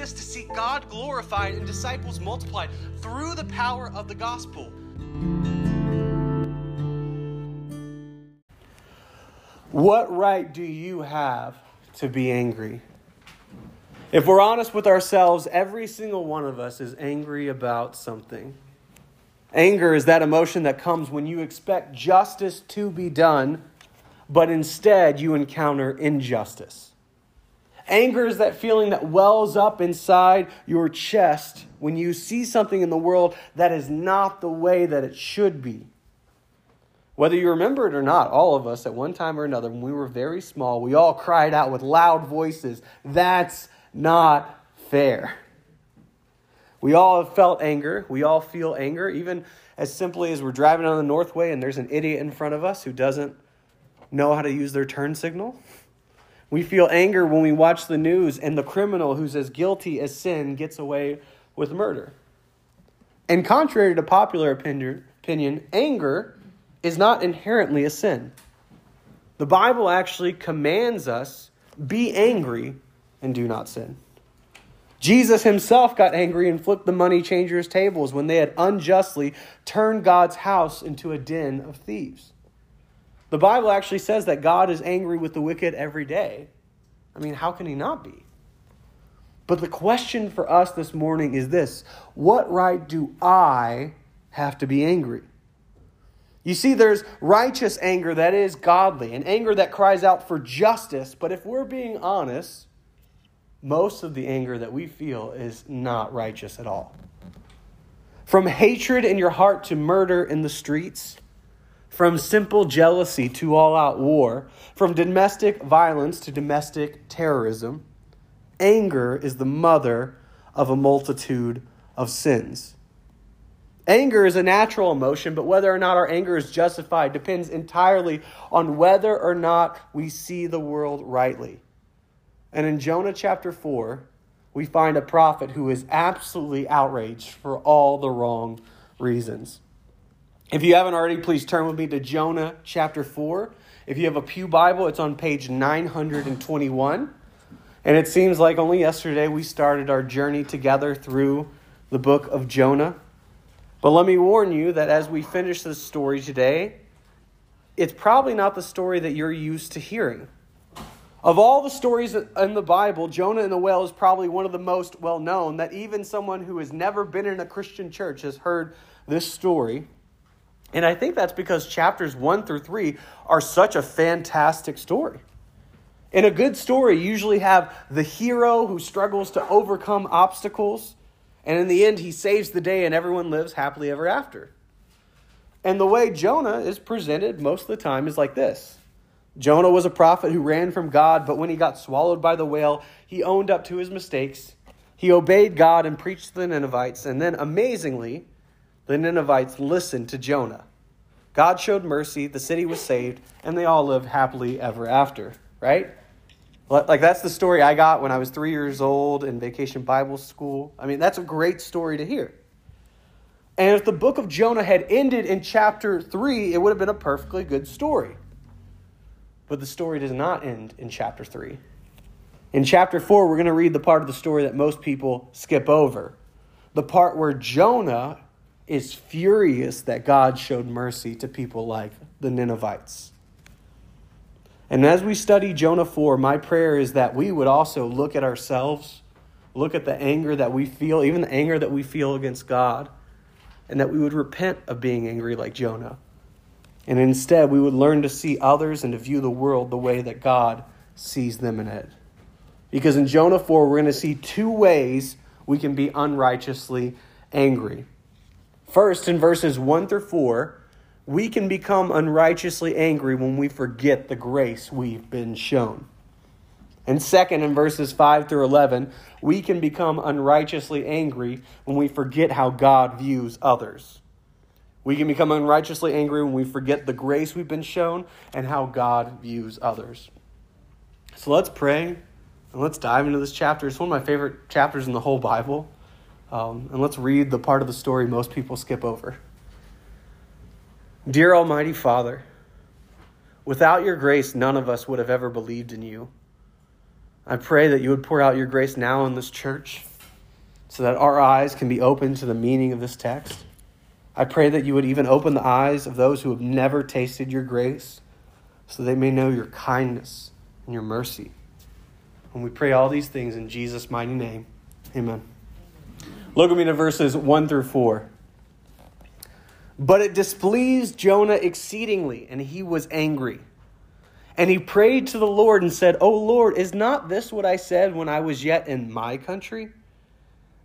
exist to see God glorified and disciples multiplied through the power of the gospel. What right do you have to be angry? If we're honest with ourselves, every single one of us is angry about something. Anger is that emotion that comes when you expect justice to be done, but instead you encounter injustice. Anger is that feeling that wells up inside your chest when you see something in the world that is not the way that it should be. Whether you remember it or not, all of us at one time or another, when we were very small, we all cried out with loud voices, That's not fair. We all have felt anger. We all feel anger, even as simply as we're driving on the Northway and there's an idiot in front of us who doesn't know how to use their turn signal. We feel anger when we watch the news and the criminal who's as guilty as sin gets away with murder. And contrary to popular opinion, anger is not inherently a sin. The Bible actually commands us be angry and do not sin. Jesus himself got angry and flipped the money changers' tables when they had unjustly turned God's house into a den of thieves. The Bible actually says that God is angry with the wicked every day. I mean, how can he not be? But the question for us this morning is this What right do I have to be angry? You see, there's righteous anger that is godly, and anger that cries out for justice. But if we're being honest, most of the anger that we feel is not righteous at all. From hatred in your heart to murder in the streets, from simple jealousy to all out war, from domestic violence to domestic terrorism, anger is the mother of a multitude of sins. Anger is a natural emotion, but whether or not our anger is justified depends entirely on whether or not we see the world rightly. And in Jonah chapter 4, we find a prophet who is absolutely outraged for all the wrong reasons. If you haven't already, please turn with me to Jonah chapter 4. If you have a Pew Bible, it's on page 921. And it seems like only yesterday we started our journey together through the book of Jonah. But let me warn you that as we finish this story today, it's probably not the story that you're used to hearing. Of all the stories in the Bible, Jonah and the whale is probably one of the most well known, that even someone who has never been in a Christian church has heard this story. And I think that's because chapters 1 through 3 are such a fantastic story. In a good story, you usually have the hero who struggles to overcome obstacles, and in the end, he saves the day and everyone lives happily ever after. And the way Jonah is presented most of the time is like this Jonah was a prophet who ran from God, but when he got swallowed by the whale, he owned up to his mistakes. He obeyed God and preached to the Ninevites, and then amazingly, the Ninevites listened to Jonah. God showed mercy, the city was saved, and they all lived happily ever after, right? Like, that's the story I got when I was three years old in vacation Bible school. I mean, that's a great story to hear. And if the book of Jonah had ended in chapter 3, it would have been a perfectly good story. But the story does not end in chapter 3. In chapter 4, we're going to read the part of the story that most people skip over the part where Jonah is furious that God showed mercy to people like the Ninevites. And as we study Jonah 4, my prayer is that we would also look at ourselves, look at the anger that we feel, even the anger that we feel against God, and that we would repent of being angry like Jonah. And instead, we would learn to see others and to view the world the way that God sees them in it. Because in Jonah 4, we're going to see two ways we can be unrighteously angry. First, in verses 1 through 4, we can become unrighteously angry when we forget the grace we've been shown. And second, in verses 5 through 11, we can become unrighteously angry when we forget how God views others. We can become unrighteously angry when we forget the grace we've been shown and how God views others. So let's pray and let's dive into this chapter. It's one of my favorite chapters in the whole Bible. Um, and let's read the part of the story most people skip over. Dear Almighty Father, without your grace, none of us would have ever believed in you. I pray that you would pour out your grace now in this church so that our eyes can be open to the meaning of this text. I pray that you would even open the eyes of those who have never tasted your grace so they may know your kindness and your mercy. And we pray all these things in Jesus' mighty name. Amen. Look at me to verses 1 through 4. But it displeased Jonah exceedingly, and he was angry. And he prayed to the Lord and said, O Lord, is not this what I said when I was yet in my country?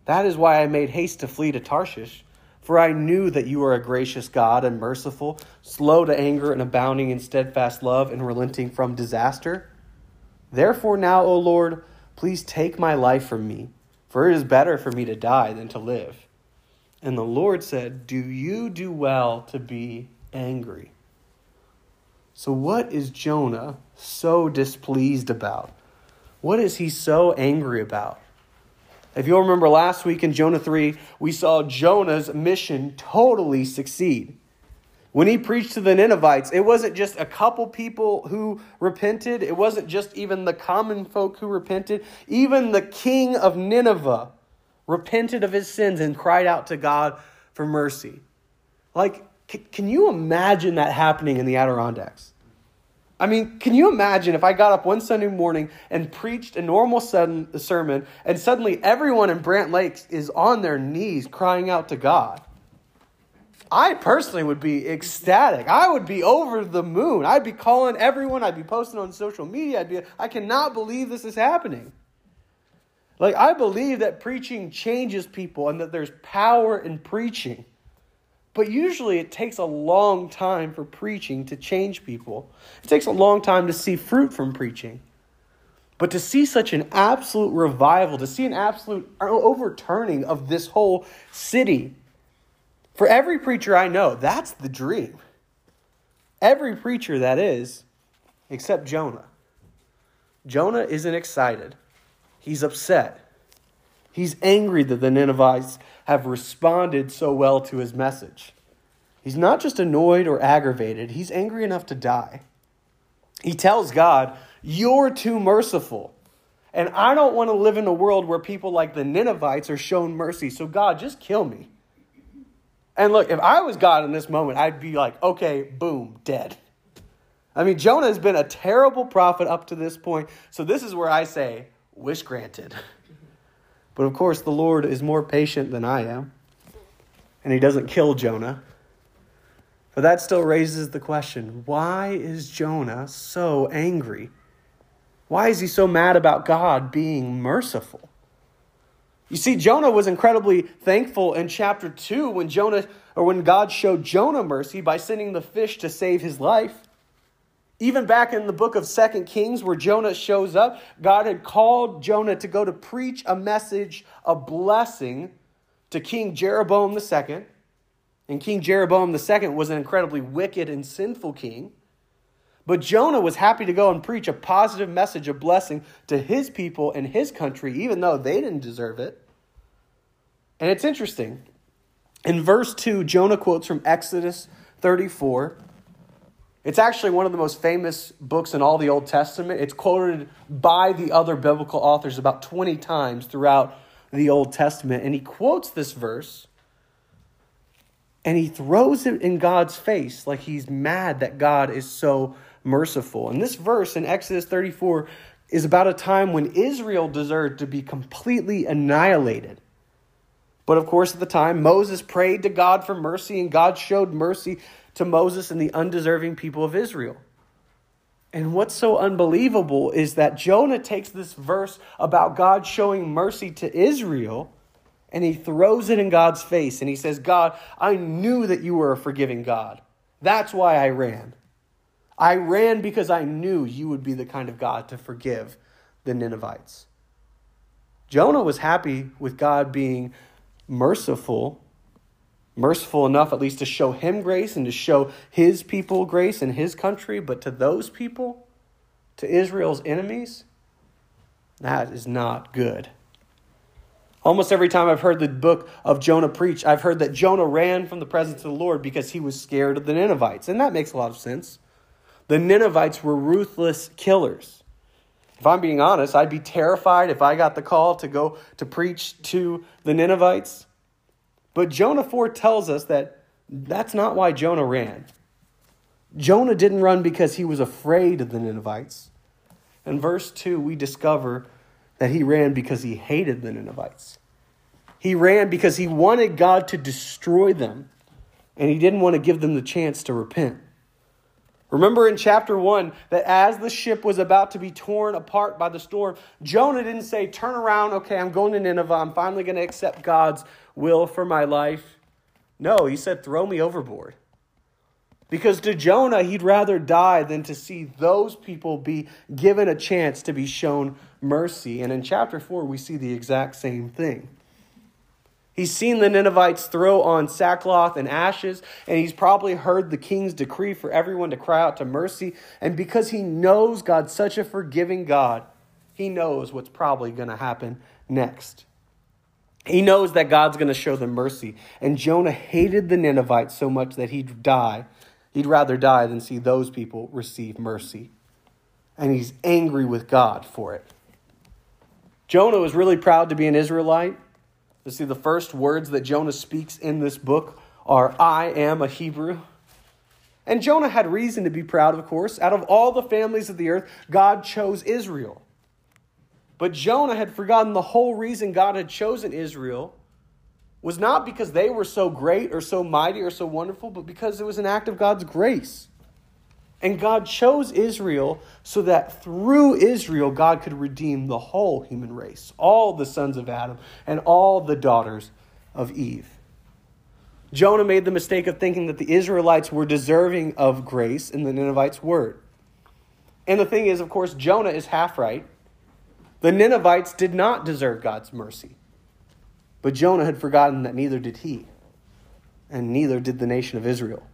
That is why I made haste to flee to Tarshish. For I knew that you are a gracious God and merciful, slow to anger and abounding in steadfast love and relenting from disaster. Therefore, now, O Lord, please take my life from me, for it is better for me to die than to live. And the Lord said, Do you do well to be angry? So, what is Jonah so displeased about? What is he so angry about? If you'll remember last week in Jonah 3, we saw Jonah's mission totally succeed. When he preached to the Ninevites, it wasn't just a couple people who repented, it wasn't just even the common folk who repented. Even the king of Nineveh repented of his sins and cried out to God for mercy. Like, can you imagine that happening in the Adirondacks? I mean, can you imagine if I got up one Sunday morning and preached a normal sermon and suddenly everyone in Brant Lakes is on their knees crying out to God? I personally would be ecstatic. I would be over the moon. I'd be calling everyone. I'd be posting on social media. I'd be, I cannot believe this is happening. Like, I believe that preaching changes people and that there's power in preaching. But usually it takes a long time for preaching to change people. It takes a long time to see fruit from preaching. But to see such an absolute revival, to see an absolute overturning of this whole city, for every preacher I know, that's the dream. Every preacher that is, except Jonah. Jonah isn't excited, he's upset. He's angry that the Ninevites have responded so well to his message. He's not just annoyed or aggravated, he's angry enough to die. He tells God, You're too merciful. And I don't want to live in a world where people like the Ninevites are shown mercy. So, God, just kill me. And look, if I was God in this moment, I'd be like, okay, boom, dead. I mean, Jonah has been a terrible prophet up to this point. So, this is where I say, wish granted. But of course, the Lord is more patient than I am, and he doesn't kill Jonah. But that still raises the question why is Jonah so angry? Why is he so mad about God being merciful? You see, Jonah was incredibly thankful in chapter 2 when Jonah or when God showed Jonah mercy by sending the fish to save his life. Even back in the book of Second Kings, where Jonah shows up, God had called Jonah to go to preach a message, a blessing to King Jeroboam II. And King Jeroboam II was an incredibly wicked and sinful king. But Jonah was happy to go and preach a positive message of blessing to his people and his country, even though they didn't deserve it. And it's interesting. In verse 2, Jonah quotes from Exodus 34. It's actually one of the most famous books in all the Old Testament. It's quoted by the other biblical authors about 20 times throughout the Old Testament. And he quotes this verse and he throws it in God's face like he's mad that God is so merciful. And this verse in Exodus 34 is about a time when Israel deserved to be completely annihilated. But of course, at the time, Moses prayed to God for mercy, and God showed mercy to Moses and the undeserving people of Israel. And what's so unbelievable is that Jonah takes this verse about God showing mercy to Israel and he throws it in God's face and he says, God, I knew that you were a forgiving God. That's why I ran. I ran because I knew you would be the kind of God to forgive the Ninevites. Jonah was happy with God being merciful merciful enough at least to show him grace and to show his people grace in his country, but to those people, to Israel's enemies, that is not good. Almost every time I've heard the book of Jonah preach, I've heard that Jonah ran from the presence of the Lord because he was scared of the Ninevites. And that makes a lot of sense. The Ninevites were ruthless killers. If I'm being honest, I'd be terrified if I got the call to go to preach to the Ninevites. But Jonah 4 tells us that that's not why Jonah ran. Jonah didn't run because he was afraid of the Ninevites. In verse 2, we discover that he ran because he hated the Ninevites. He ran because he wanted God to destroy them, and he didn't want to give them the chance to repent. Remember in chapter 1 that as the ship was about to be torn apart by the storm, Jonah didn't say, Turn around, okay, I'm going to Nineveh, I'm finally going to accept God's will for my life. No, he said, Throw me overboard. Because to Jonah, he'd rather die than to see those people be given a chance to be shown mercy. And in chapter 4, we see the exact same thing. He's seen the Ninevites throw on sackcloth and ashes, and he's probably heard the king's decree for everyone to cry out to mercy. And because he knows God's such a forgiving God, he knows what's probably going to happen next. He knows that God's going to show them mercy. And Jonah hated the Ninevites so much that he'd die. He'd rather die than see those people receive mercy. And he's angry with God for it. Jonah was really proud to be an Israelite. You see, the first words that Jonah speaks in this book are, I am a Hebrew. And Jonah had reason to be proud, of course. Out of all the families of the earth, God chose Israel. But Jonah had forgotten the whole reason God had chosen Israel was not because they were so great or so mighty or so wonderful, but because it was an act of God's grace. And God chose Israel so that through Israel, God could redeem the whole human race, all the sons of Adam and all the daughters of Eve. Jonah made the mistake of thinking that the Israelites were deserving of grace, in the Ninevites word. And the thing is, of course, Jonah is half right. The Ninevites did not deserve God's mercy. But Jonah had forgotten that neither did he, and neither did the nation of Israel.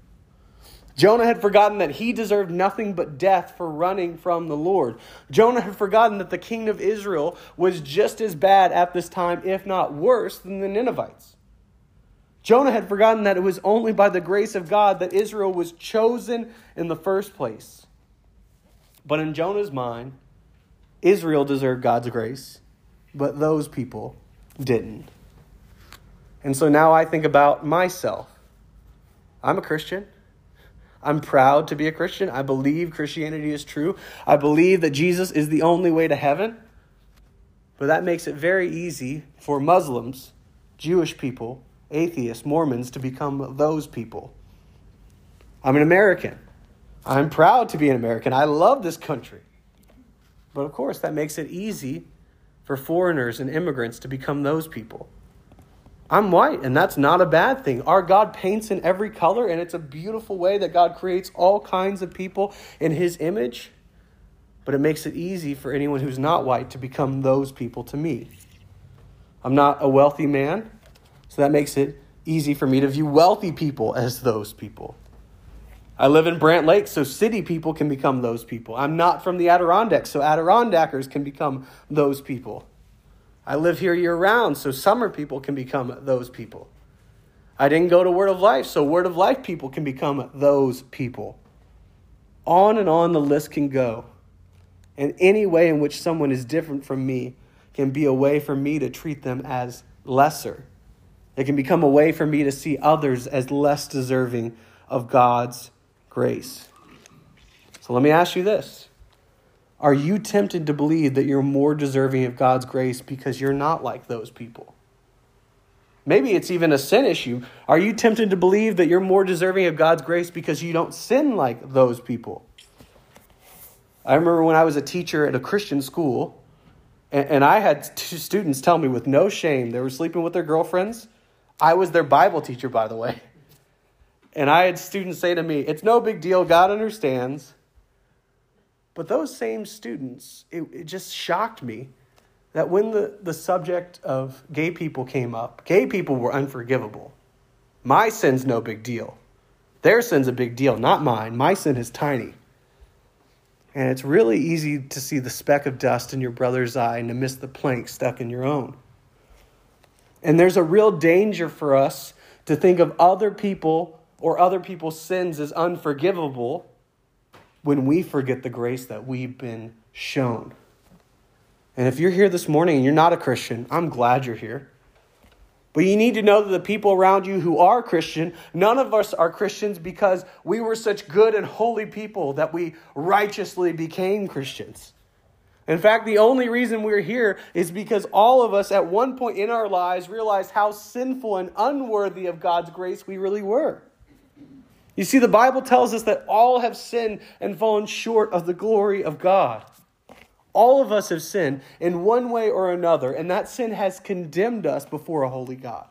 Jonah had forgotten that he deserved nothing but death for running from the Lord. Jonah had forgotten that the king of Israel was just as bad at this time, if not worse, than the Ninevites. Jonah had forgotten that it was only by the grace of God that Israel was chosen in the first place. But in Jonah's mind, Israel deserved God's grace, but those people didn't. And so now I think about myself. I'm a Christian. I'm proud to be a Christian. I believe Christianity is true. I believe that Jesus is the only way to heaven. But that makes it very easy for Muslims, Jewish people, atheists, Mormons to become those people. I'm an American. I'm proud to be an American. I love this country. But of course, that makes it easy for foreigners and immigrants to become those people. I'm white, and that's not a bad thing. Our God paints in every color, and it's a beautiful way that God creates all kinds of people in His image. But it makes it easy for anyone who's not white to become those people to me. I'm not a wealthy man, so that makes it easy for me to view wealthy people as those people. I live in Brant Lake, so city people can become those people. I'm not from the Adirondacks, so Adirondackers can become those people. I live here year round, so summer people can become those people. I didn't go to Word of Life, so Word of Life people can become those people. On and on the list can go. And any way in which someone is different from me can be a way for me to treat them as lesser. It can become a way for me to see others as less deserving of God's grace. So let me ask you this are you tempted to believe that you're more deserving of God's grace because you're not like those people? Maybe it's even a sin issue. Are you tempted to believe that you're more deserving of God's grace because you don't sin like those people? I remember when I was a teacher at a Christian school, and, I had two students tell me with no shame they were sleeping with their girlfriends. I was their Bible teacher, by the way. And I had students say to me, It's no big deal. God understands. But those same students, it, it just shocked me that when the, the subject of gay people came up, gay people were unforgivable. My sin's no big deal. Their sin's a big deal, not mine. My sin is tiny. And it's really easy to see the speck of dust in your brother's eye and to miss the plank stuck in your own. And there's a real danger for us to think of other people or other people's sins as unforgivable when we forget the grace that we've been shown. And if you're here this morning and you're not a Christian, I'm glad you're here. But you need to know that the people around you who are Christian, none of us are Christians because we were such good and holy people that we righteously became Christians. In fact, the only reason we're here is because all of us at one point in our lives realized how sinful and unworthy of God's grace we really were. You see, the Bible tells us that all have sinned and fallen short of the glory of God. All of us have sinned in one way or another, and that sin has condemned us before a holy God.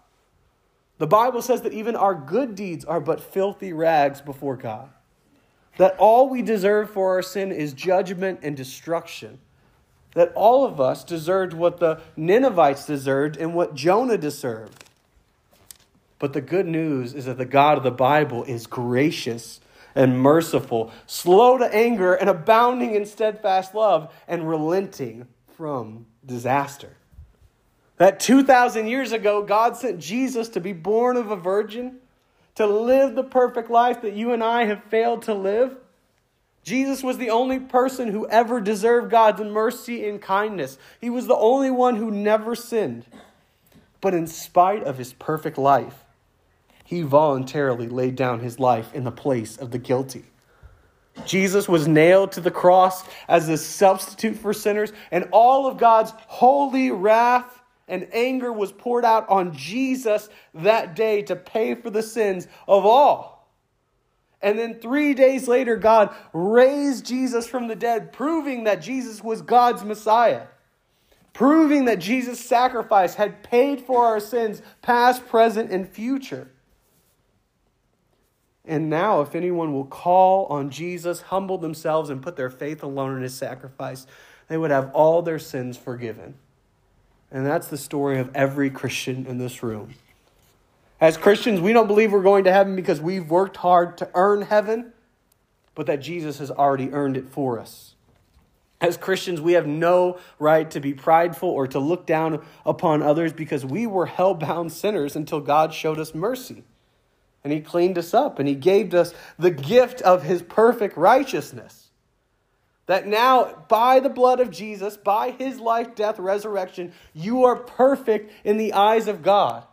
The Bible says that even our good deeds are but filthy rags before God. That all we deserve for our sin is judgment and destruction. That all of us deserved what the Ninevites deserved and what Jonah deserved. But the good news is that the God of the Bible is gracious and merciful, slow to anger, and abounding in steadfast love, and relenting from disaster. That 2,000 years ago, God sent Jesus to be born of a virgin, to live the perfect life that you and I have failed to live. Jesus was the only person who ever deserved God's mercy and kindness. He was the only one who never sinned. But in spite of his perfect life, he voluntarily laid down his life in the place of the guilty. Jesus was nailed to the cross as a substitute for sinners, and all of God's holy wrath and anger was poured out on Jesus that day to pay for the sins of all. And then three days later, God raised Jesus from the dead, proving that Jesus was God's Messiah, proving that Jesus' sacrifice had paid for our sins, past, present, and future. And now, if anyone will call on Jesus, humble themselves, and put their faith alone in his sacrifice, they would have all their sins forgiven. And that's the story of every Christian in this room. As Christians, we don't believe we're going to heaven because we've worked hard to earn heaven, but that Jesus has already earned it for us. As Christians, we have no right to be prideful or to look down upon others because we were hell bound sinners until God showed us mercy and he cleaned us up and he gave us the gift of his perfect righteousness. That now, by the blood of Jesus, by his life, death, resurrection, you are perfect in the eyes of God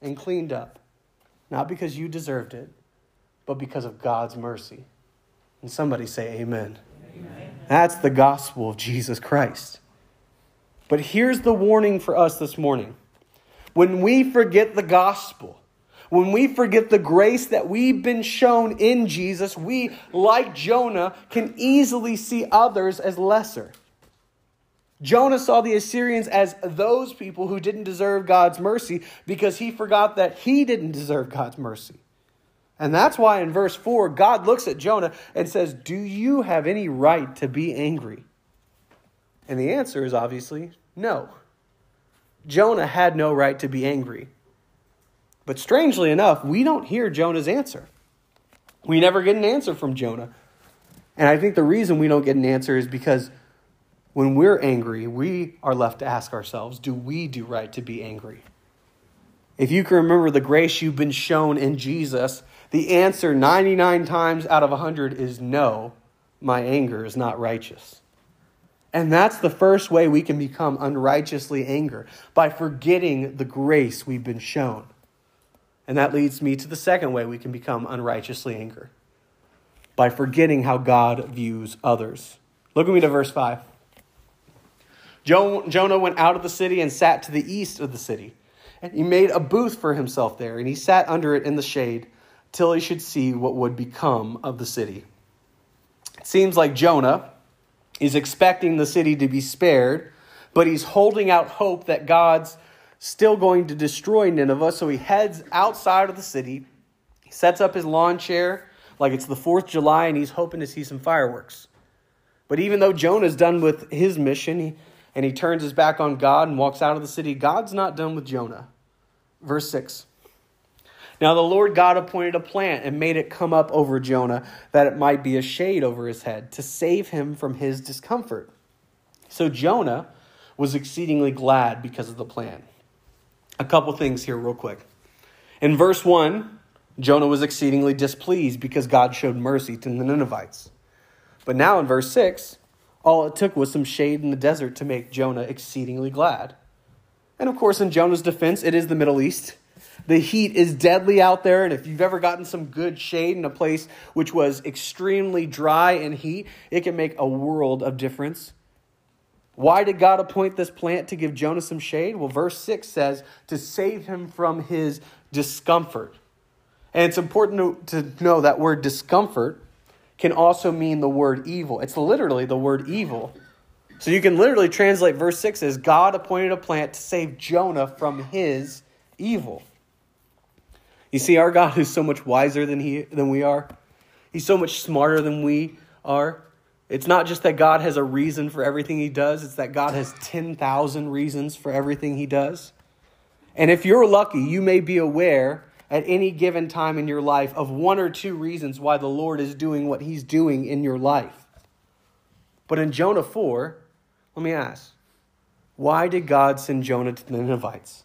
and cleaned up. Not because you deserved it, but because of God's mercy. And somebody say, Amen. Amen. That's the gospel of Jesus Christ. But here's the warning for us this morning when we forget the gospel, when we forget the grace that we've been shown in Jesus, we, like Jonah, can easily see others as lesser. Jonah saw the Assyrians as those people who didn't deserve God's mercy because he forgot that he didn't deserve God's mercy. And that's why in verse 4, God looks at Jonah and says, Do you have any right to be angry? And the answer is obviously no. Jonah had no right to be angry. But strangely enough, we don't hear Jonah's answer. We never get an answer from Jonah. And I think the reason we don't get an answer is because when we're angry, we are left to ask ourselves do we do right to be angry? If you can remember the grace you've been shown in Jesus, the answer 99 times out of 100 is no, my anger is not righteous. And that's the first way we can become unrighteously angry by forgetting the grace we've been shown. And that leads me to the second way we can become unrighteously angry by forgetting how God views others. Look at me to verse 5. Jonah went out of the city and sat to the east of the city. And he made a booth for himself there, and he sat under it in the shade till he should see what would become of the city. It seems like Jonah is expecting the city to be spared, but he's holding out hope that God's still going to destroy Nineveh. So he heads outside of the city. He sets up his lawn chair like it's the 4th of July and he's hoping to see some fireworks. But even though Jonah's done with his mission he, and he turns his back on God and walks out of the city, God's not done with Jonah. Verse 6. Now the Lord God appointed a plant and made it come up over Jonah that it might be a shade over his head to save him from his discomfort. So Jonah was exceedingly glad because of the plant a couple things here, real quick. In verse 1, Jonah was exceedingly displeased because God showed mercy to the Ninevites. But now in verse 6, All it took was some shade in the desert to make Jonah exceedingly glad. And of course, in Jonah's defense, it is the Middle East. The heat is deadly out there, and if you've ever gotten some good shade in a place which was extremely dry and heat, it can make a world of difference. Why did God appoint this plant to give Jonah some shade? Well, verse 6 says to save him from his discomfort. And it's important to, to know that word discomfort can also mean the word evil. It's literally the word evil. So you can literally translate verse 6 as God appointed a plant to save Jonah from his evil. You see, our God is so much wiser than, he, than we are, He's so much smarter than we are. It's not just that God has a reason for everything He does, it's that God has 10,000 reasons for everything He does. And if you're lucky, you may be aware at any given time in your life of one or two reasons why the Lord is doing what He's doing in your life. But in Jonah 4, let me ask why did God send Jonah to the Ninevites?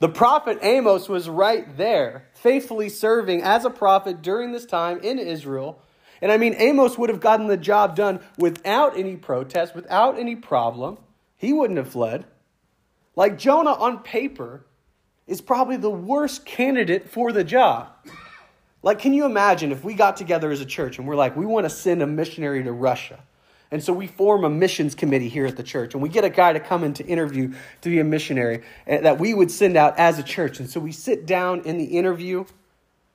The prophet Amos was right there, faithfully serving as a prophet during this time in Israel. And I mean, Amos would have gotten the job done without any protest, without any problem. He wouldn't have fled. Like Jonah on paper is probably the worst candidate for the job. Like, can you imagine if we got together as a church and we're like, we want to send a missionary to Russia? And so we form a missions committee here at the church, and we get a guy to come in to interview to be a missionary eh, that we would send out as a church. And so we sit down in the interview.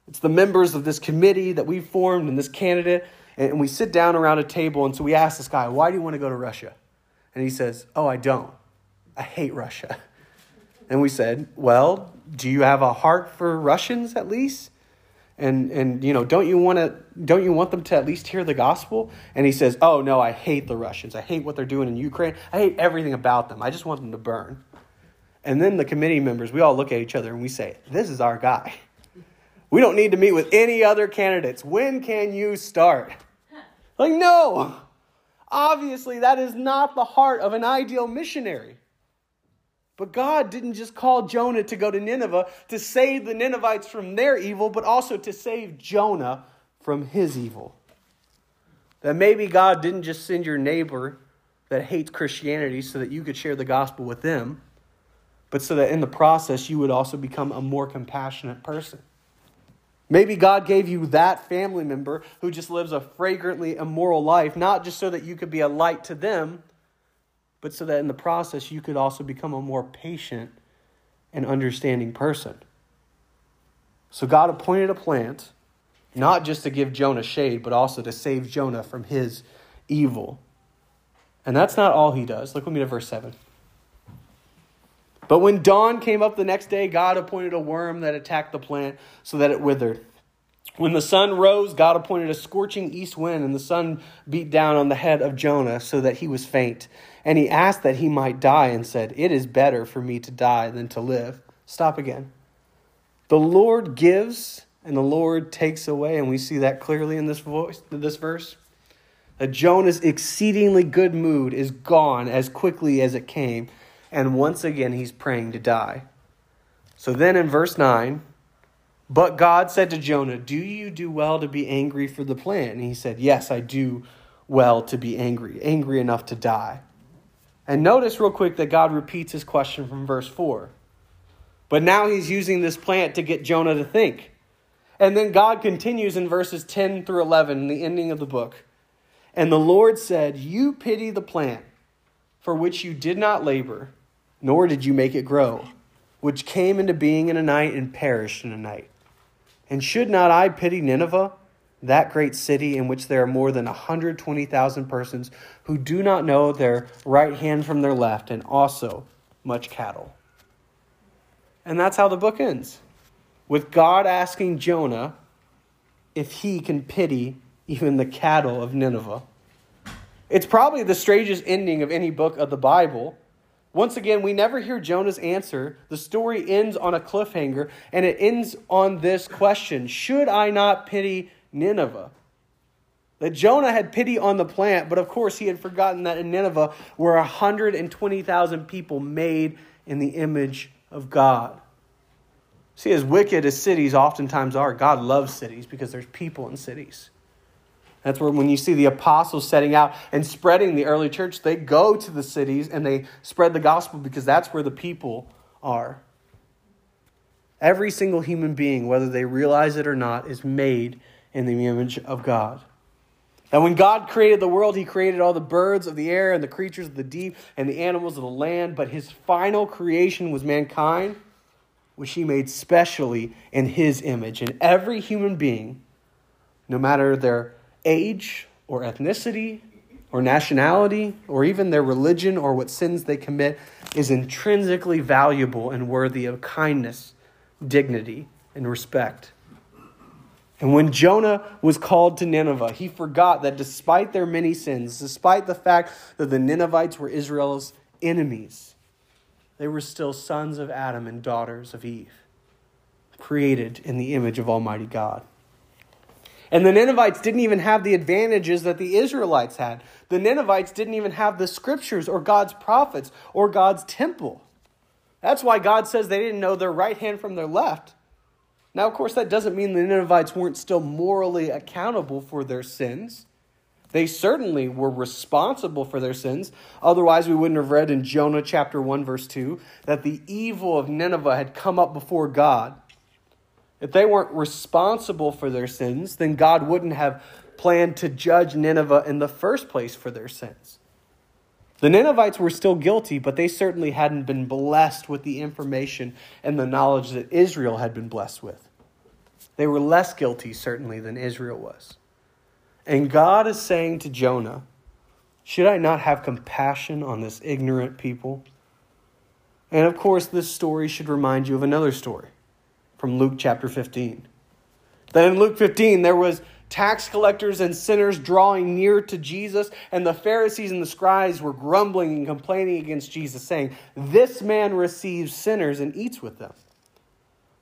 It's the members of this committee that we formed and this candidate, and we sit down around a table. And so we ask this guy, Why do you want to go to Russia? And he says, Oh, I don't. I hate Russia. And we said, Well, do you have a heart for Russians at least? and and you know don't you want to don't you want them to at least hear the gospel and he says oh no i hate the russians i hate what they're doing in ukraine i hate everything about them i just want them to burn and then the committee members we all look at each other and we say this is our guy we don't need to meet with any other candidates when can you start like no obviously that is not the heart of an ideal missionary but God didn't just call Jonah to go to Nineveh to save the Ninevites from their evil, but also to save Jonah from his evil. That maybe God didn't just send your neighbor that hates Christianity so that you could share the gospel with them, but so that in the process you would also become a more compassionate person. Maybe God gave you that family member who just lives a fragrantly immoral life, not just so that you could be a light to them but so that in the process you could also become a more patient and understanding person. So God appointed a plant, not just to give Jonah shade, but also to save Jonah from his evil. And that's not all he does. Look with me to verse 7. But when dawn came up the next day, God appointed a worm that attacked the plant so that it withered. When the sun rose, God appointed a scorching east wind, and the sun beat down on the head of Jonah so that he was faint. And he asked that he might die and said, It is better for me to die than to live. Stop again. The Lord gives and the Lord takes away, and we see that clearly in this voice, this verse. That Jonah's exceedingly good mood is gone as quickly as it came, and once again he's praying to die. So then in verse 9, but God said to Jonah, Do you do well to be angry for the plan? And he said, Yes, I do well to be angry, angry enough to die. And notice real quick that God repeats his question from verse 4. But now he's using this plant to get Jonah to think. And then God continues in verses 10 through 11, the ending of the book. And the Lord said, You pity the plant for which you did not labor, nor did you make it grow, which came into being in a night and perished in a night. And should not I pity Nineveh, that great city in which there are more than 120,000 persons who do not know their right hand from their left, and also much cattle? And that's how the book ends with God asking Jonah if he can pity even the cattle of Nineveh. It's probably the strangest ending of any book of the Bible once again, we never hear Jonah's answer. The story ends on a cliffhanger, and it ends on this question Should I not pity Nineveh? That Jonah had pity on the plant, but of course he had forgotten that in Nineveh were 120,000 people made in the image of God. See, as wicked as cities oftentimes are, God loves cities because there's people in cities. That's where when you see the apostles setting out and spreading the early church, they go to the cities and they spread the gospel because that's where the people are. Every single human being, whether they realize it or not, is made in the image of God. And when God created the world, He created all the birds of the air and the creatures of the deep and the animals of the land. But His final creation was mankind, which He made specially in His image. And every human being, no matter their age or ethnicity or nationality or even their religion or what sins they commit, is intrinsically valuable and worthy of kindness, dignity, and respect. And when Jonah was called to Nineveh, he forgot that despite their many sins, despite the fact that the Ninevites were Israel's enemies, they were still sons of Adam and daughters of Eve, created in the image of Almighty God. And the Ninevites didn't even have the advantages that the Israelites had. The Ninevites didn't even have the scriptures or God's prophets or God's temple. That's why God says they didn't know their right hand from their left. Now, of course, that doesn't mean the Ninevites weren't still morally accountable for their sins. They certainly were responsible for their sins. Otherwise, we wouldn't have read in Jonah chapter 1, verse 2, that the evil of Nineveh had come up before God. If they weren't responsible for their sins, then God wouldn't have planned to judge Nineveh in the first place for their sins. The Ninevites were still guilty, but they certainly hadn't been blessed with the information and the knowledge that Israel had been blessed with. They were less guilty, certainly, than Israel was. And God is saying to Jonah, Should I not have compassion on this ignorant people? And of course, this story should remind you of another story from Luke chapter 15. Then in Luke 15, there was tax collectors and sinners drawing near to Jesus, and the Pharisees and the scribes were grumbling and complaining against Jesus, saying, This man receives sinners and eats with them.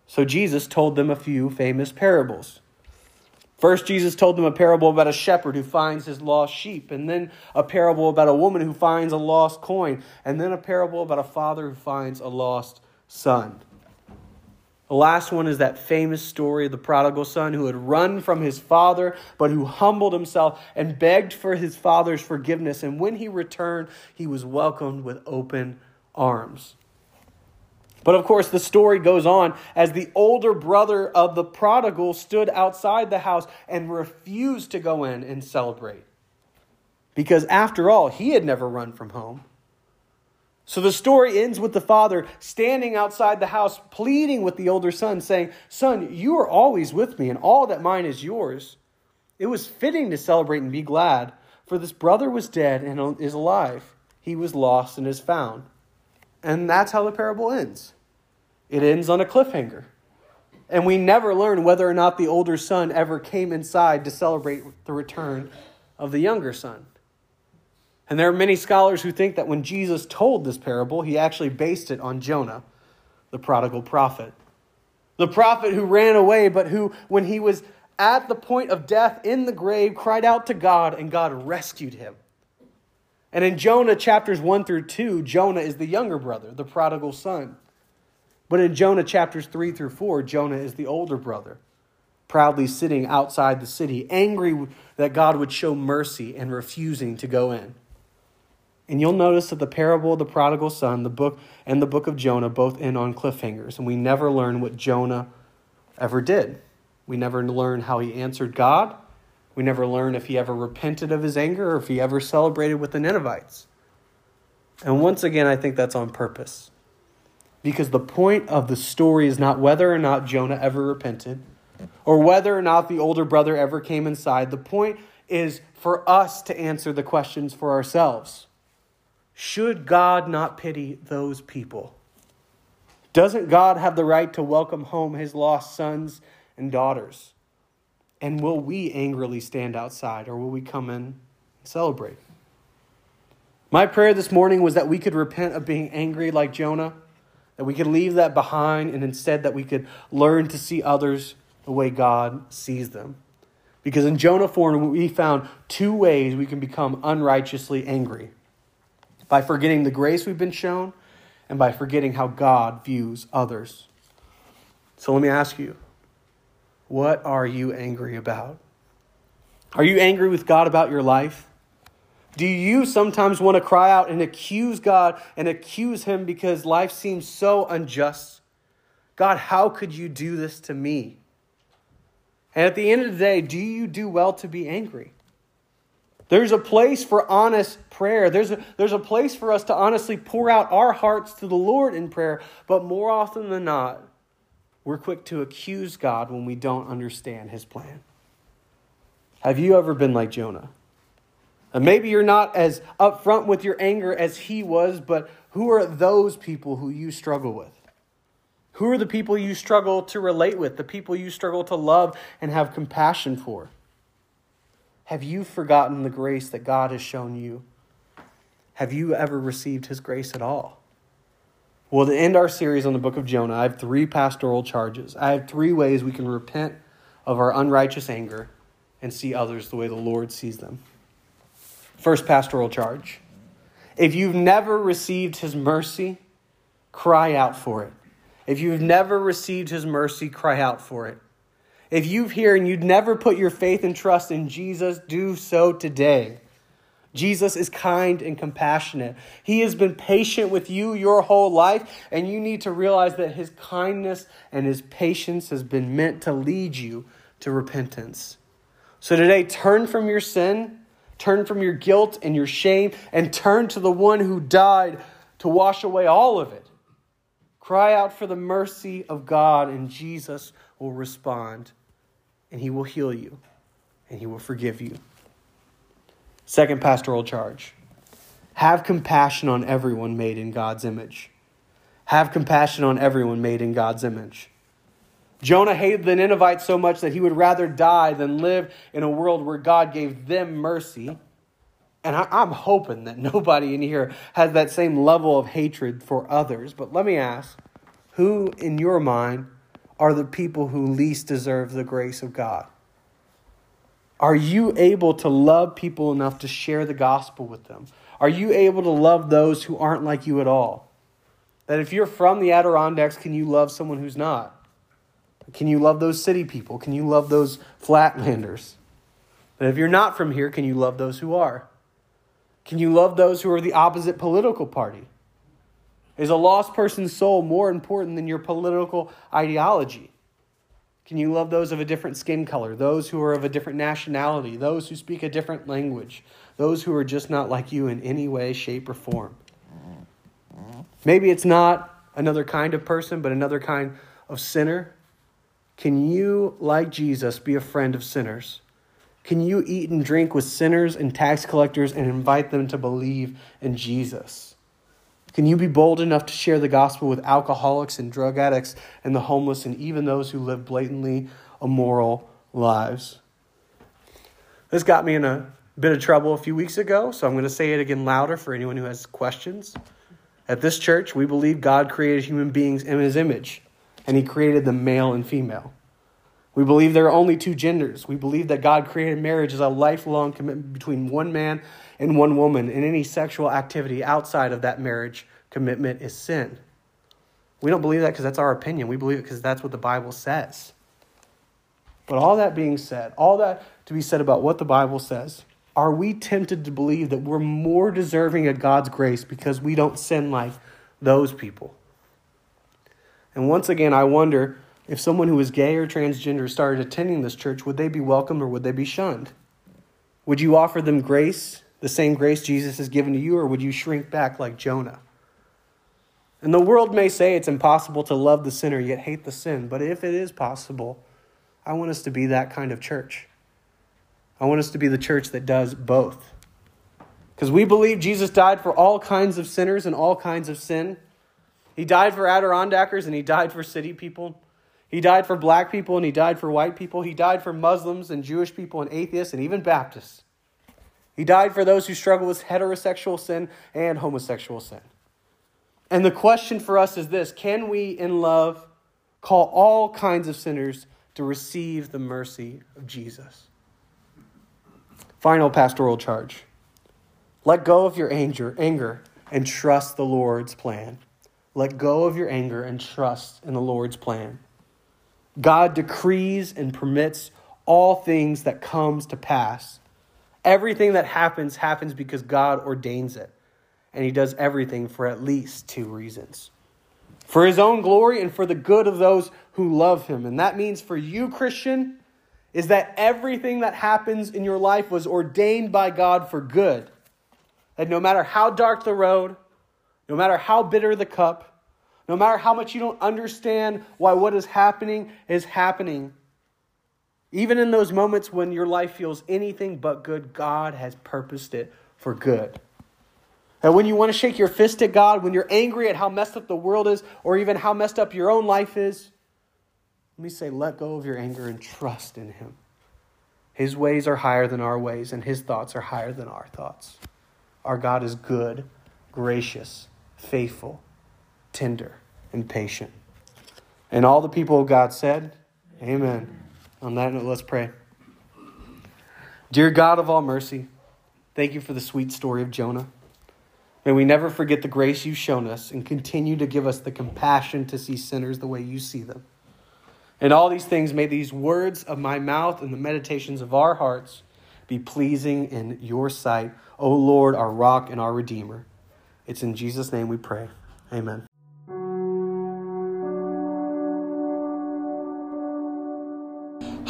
So Jesus told them a few famous parables. First, Jesus told them a parable about a shepherd who finds his lost sheep, and then a parable about a woman who finds a lost coin, and then a parable about a father who finds a lost son. The last one is that famous story of the prodigal son who had run from his father, but who humbled himself and begged for his father's forgiveness. And when he returned, he was welcomed with open arms. But of course, the story goes on as the older brother of the prodigal stood outside the house and refused to go in and celebrate. Because after all, he had never run from home. So the story ends with the father standing outside the house, pleading with the older son, saying, Son, you are always with me, and all that mine is yours. It was fitting to celebrate and be glad, for this brother was dead and is alive. He was lost and is found. And that's how the parable ends. It ends on a cliffhanger. And we never learn whether or not the older son ever came inside to celebrate the return of the younger son. And there are many scholars who think that when Jesus told this parable, he actually based it on Jonah, the prodigal prophet. The prophet who ran away, but who, when he was at the point of death in the grave, cried out to God, and God rescued him. And in Jonah chapters 1 through 2, Jonah is the younger brother, the prodigal son. But in Jonah chapters 3 through 4, Jonah is the older brother, proudly sitting outside the city, angry that God would show mercy and refusing to go in. And you'll notice that the parable of the prodigal son, the book, and the book of Jonah both end on cliffhangers, and we never learn what Jonah ever did. We never learn how he answered God. We never learn if he ever repented of his anger or if he ever celebrated with the Ninevites. And once again, I think that's on purpose. Because the point of the story is not whether or not Jonah ever repented or whether or not the older brother ever came inside. The point is for us to answer the questions for ourselves. Should God not pity those people? Doesn't God have the right to welcome home his lost sons and daughters? And will we angrily stand outside or will we come in and celebrate? My prayer this morning was that we could repent of being angry like Jonah, that we could leave that behind, and instead that we could learn to see others the way God sees them. Because in Jonah 4, we found two ways we can become unrighteously angry by forgetting the grace we've been shown and by forgetting how God views others. So let me ask you what are you angry about? Are you angry with God about your life? Do you sometimes want to cry out and accuse God and accuse Him because life seems so unjust? God, how could you do this to me? And at the end of the day, do you do well to be angry? There's a place for honest prayer. There's a, there's a place for us to honestly pour out our hearts to the Lord in prayer. But more often than not, we're quick to accuse God when we don't understand his plan. Have you ever been like Jonah? And maybe you're not as upfront with your anger as he was, but who are those people who you struggle with? Who are the people you struggle to relate with, the people you struggle to love and have compassion for? Have you forgotten the grace that God has shown you? Have you ever received his grace at all? Well, to end our series on the book of Jonah, I have three pastoral charges. I have three ways we can repent of our unrighteous anger and see others the way the Lord sees them. First pastoral charge if you've never received his mercy, cry out for it. If you've never received his mercy, cry out for it. If you've here and you'd never put your faith and trust in Jesus, do so today. Jesus is kind and compassionate. He has been patient with you your whole life, and you need to realize that his kindness and his patience has been meant to lead you to repentance. So today, turn from your sin, turn from your guilt and your shame, and turn to the one who died to wash away all of it. Cry out for the mercy of God, and Jesus will respond, and he will heal you, and he will forgive you. Second pastoral charge have compassion on everyone made in God's image. Have compassion on everyone made in God's image. Jonah hated the Ninevites so much that he would rather die than live in a world where God gave them mercy. And I, am hoping that nobody in here has that same level of hatred for others. But let me ask who, in your mind, are the people who least deserve the grace of God? Are you able to love people enough to share the gospel with them? Are you able to love those who aren't like you at all? That if you're from the Adirondacks, can you love someone who's not? Can you love those city people? Can you love those flatlanders? That if you're not from here, can you love those who are? Can you love those who are the opposite political party? Is a lost person's soul more important than your political ideology? Can you love those of a different skin color, those who are of a different nationality, those who speak a different language, those who are just not like you in any way, shape, or form? Maybe it's not another kind of person, but another kind of sinner. Can you, like Jesus, be a friend of sinners? Can you eat and drink with sinners and tax collectors and invite them to believe in Jesus? Can you be bold enough to share the gospel with alcoholics and drug addicts and the homeless and even those who live blatantly immoral lives? This got me in a bit of trouble a few weeks ago, so I'm going to say it again louder for anyone who has questions. At this church, we believe God created human beings in his image, and he created them male and female. We believe there are only two genders. We believe that God created marriage as a lifelong commitment between one man and one woman, and any sexual activity outside of that marriage commitment is sin. We don't believe that because that's our opinion. We believe it because that's what the Bible says. But all that being said, all that to be said about what the Bible says, are we tempted to believe that we're more deserving of God's grace because we don't sin like those people? And once again, I wonder if someone who is gay or transgender started attending this church, would they be welcomed or would they be shunned? Would you offer them grace, the same grace Jesus has given to you, or would you shrink back like Jonah? And the world may say it's impossible to love the sinner yet hate the sin, but if it is possible, I want us to be that kind of church. I want us to be the church that does both. Because we believe Jesus died for all kinds of sinners and all kinds of sin. He died for Adirondackers and he died for city people. He died for black people and he died for white people. He died for Muslims and Jewish people and atheists and even Baptists. He died for those who struggle with heterosexual sin and homosexual sin. And the question for us is this can we, in love, call all kinds of sinners to receive the mercy of Jesus? Final pastoral charge let go of your anger, anger and trust the Lord's plan. Let go of your anger and trust in the Lord's plan. God decrees and permits all things that comes to pass. Everything that happens happens because God ordains it. And he does everything for at least two reasons. For his own glory and for the good of those who love him. And that means for you, Christian, is that everything that happens in your life was ordained by God for good. That no matter how dark the road, no matter how bitter the cup, no matter how much you don't understand why what is happening is happening, even in those moments when your life feels anything but good, God has purposed it for good. And when you want to shake your fist at God, when you're angry at how messed up the world is, or even how messed up your own life is, let me say, let go of your anger and trust in Him. His ways are higher than our ways, and His thoughts are higher than our thoughts. Our God is good, gracious, faithful, tender, and patient. And all the people of God said, Amen. On that note, let's pray. Dear God of all mercy, thank you for the sweet story of Jonah. May we never forget the grace you've shown us and continue to give us the compassion to see sinners the way you see them. And all these things, may these words of my mouth and the meditations of our hearts be pleasing in your sight, O Lord, our rock and our redeemer. It's in Jesus' name we pray. Amen.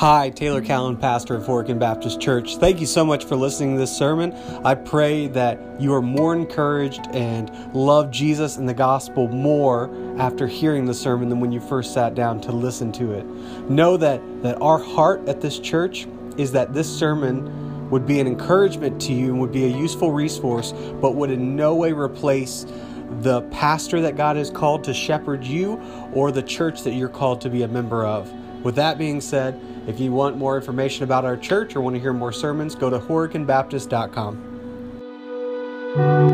Hi, Taylor Callan, pastor of Horicon Baptist Church. Thank you so much for listening to this sermon. I pray that you are more encouraged and love Jesus and the gospel more after hearing the sermon than when you first sat down to listen to it. Know that, that our heart at this church is that this sermon would be an encouragement to you and would be a useful resource, but would in no way replace the pastor that God has called to shepherd you or the church that you're called to be a member of. With that being said, if you want more information about our church or want to hear more sermons, go to horiconbaptist.com.